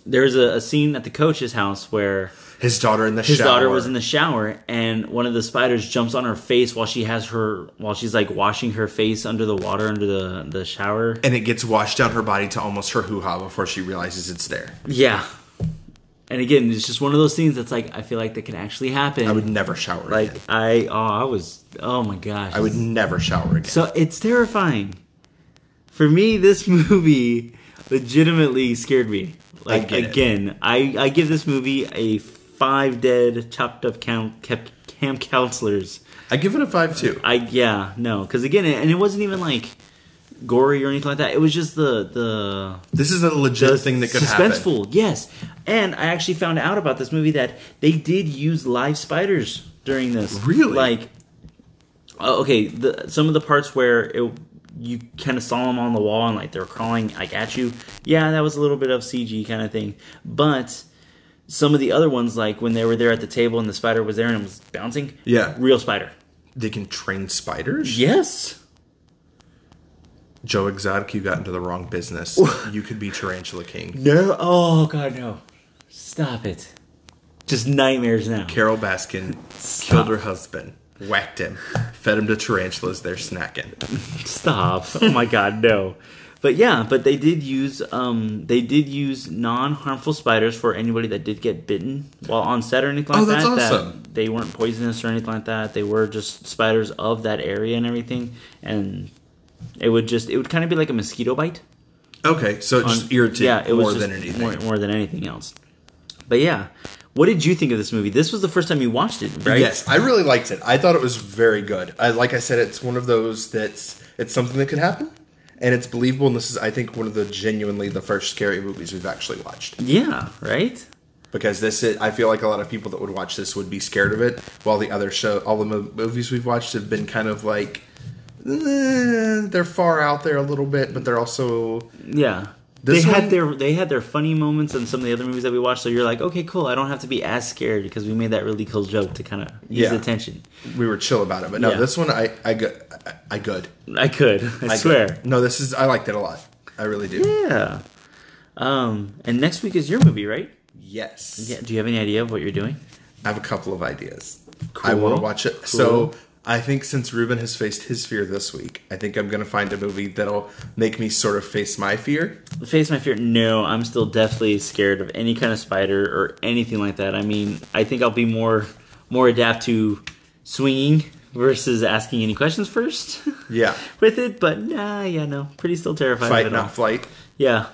there's a, a scene at the coach's house where His daughter in the shower. his shower. daughter was in the shower and one of the spiders jumps on her face while she has her while she's like washing her face under the water under the the shower. and it gets washed down her body to almost her hoo ha before she realizes it's there. Yeah. And again, it's just one of those things that's like I feel like that can actually happen. I would never shower like again. I oh I was oh my gosh. I would never shower again. So it's terrifying. For me, this movie legitimately scared me. Like it. again, I I give this movie a five dead chopped up camp camp, camp counselors. I give it a five too. I yeah no because again and it wasn't even like gory or anything like that. It was just the the This is a legit thing that could happen. suspenseful. Yes, and I actually found out about this movie that they did use live spiders during this. Really? Like, uh, okay, the some of the parts where it you kind of saw them on the wall and like they were crawling like at you. Yeah, that was a little bit of CG kind of thing, but. Some of the other ones, like when they were there at the table and the spider was there and it was bouncing, Yeah. real spider. They can train spiders. Yes, Joe Exotic, you got into the wrong business. you could be Tarantula King. no. Oh God, no! Stop it! Just nightmares now. Carole Baskin killed her husband, whacked him, fed him to tarantulas. They're snacking. Stop. Oh my god, no. But yeah, but they did use um they did use non harmful spiders for anybody that did get bitten while on set or anything like Oh, that's that. awesome. That they weren't poisonous or anything like that. They were just spiders of that area and everything. And it would just it would kind of be like a mosquito bite. Okay, so it just irritated yeah, it more just than anything. More, more than anything else. But yeah. What did you think of this movie? This was the first time you watched it, right? Yes, I really liked it. I thought it was very good. I, like I said, it's one of those that's it's something that could happen, and it's believable. And this is, I think, one of the genuinely the first scary movies we've actually watched. Yeah, right? Because this, is, I feel like a lot of people that would watch this would be scared of it, while the other show, all the mo- movies we've watched have been kind of like eh, they're far out there a little bit, but they're also Yeah. This they one- had their they had their funny moments in some of the other movies that we watched, so you're like, okay, cool. I don't have to be as scared because we made that really cool joke to kind of use Yeah. attention. we were chill about it. But no, Yeah. this one I I good I, I good. I could, I, I swear. good. No, this is I liked it a lot. I really do. Yeah. Um, and next week is your movie, right? Yes. Yeah. Do you have any idea of what you're doing? I have a couple of ideas. Cool. I want to watch it. Cool. So I think since Ruben has faced his fear this week, I think I'm going to find a movie that'll make me sort of face my fear. Face my fear. No, I'm still definitely scared of any kind of spider or anything like that. I mean, I think I'll be more more adapt to swinging versus asking any questions first Yeah. with it. But nah, yeah, no, pretty still terrified Fight, all. not flight. Yeah.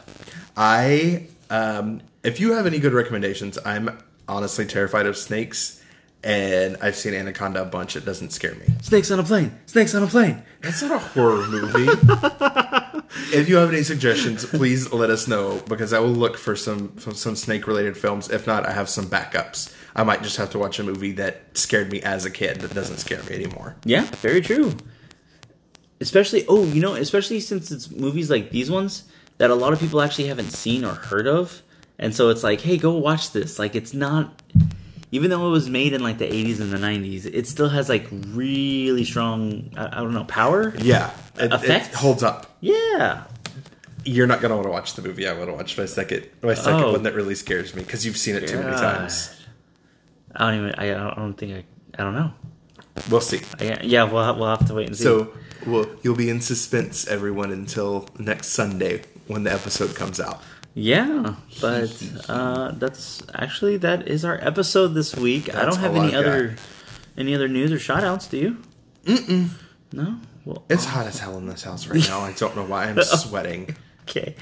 I, um, if you have any good recommendations, I'm honestly terrified of snakes. And I've seen Anaconda a bunch. It doesn't scare me. Snakes on a plane. Snakes on a plane. That's not a horror movie. if you have any suggestions, please let us know because I will look for some for some snake related films. If not, I have some backups. I might just have to watch a movie that scared me as a kid that doesn't scare me anymore. Yeah, very true. Especially, oh, you know, especially since it's movies like these ones that a lot of people actually haven't seen or heard of, and so it's like, hey, go watch this. Like, it's not, even though it was made in like the '80s and the '90s, it still has like really strong, I, I don't know, power. Yeah, it, it holds up. Yeah, You're not gonna want to watch the movie. I want to watch my second my second Oh. one that really scares me because you've seen it too many times. I don't even, I, I don't think I, I don't know. We'll see. I, yeah, we'll have, we'll have to wait and see. So, well, you'll be in suspense, everyone, until next Sunday when the episode comes out. Yeah, but uh, that's actually that is our episode this week. I don't have any I've other got. any other news or shout outs, do you? Mm-mm. No? Well It's hot as hell in this house right now. I don't know why I'm sweating. okay.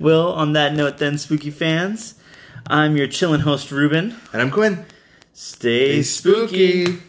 Well, on that note then, spooky fans, I'm your chillin' host Ruben. And I'm Quinn. Stay Be spooky. spooky.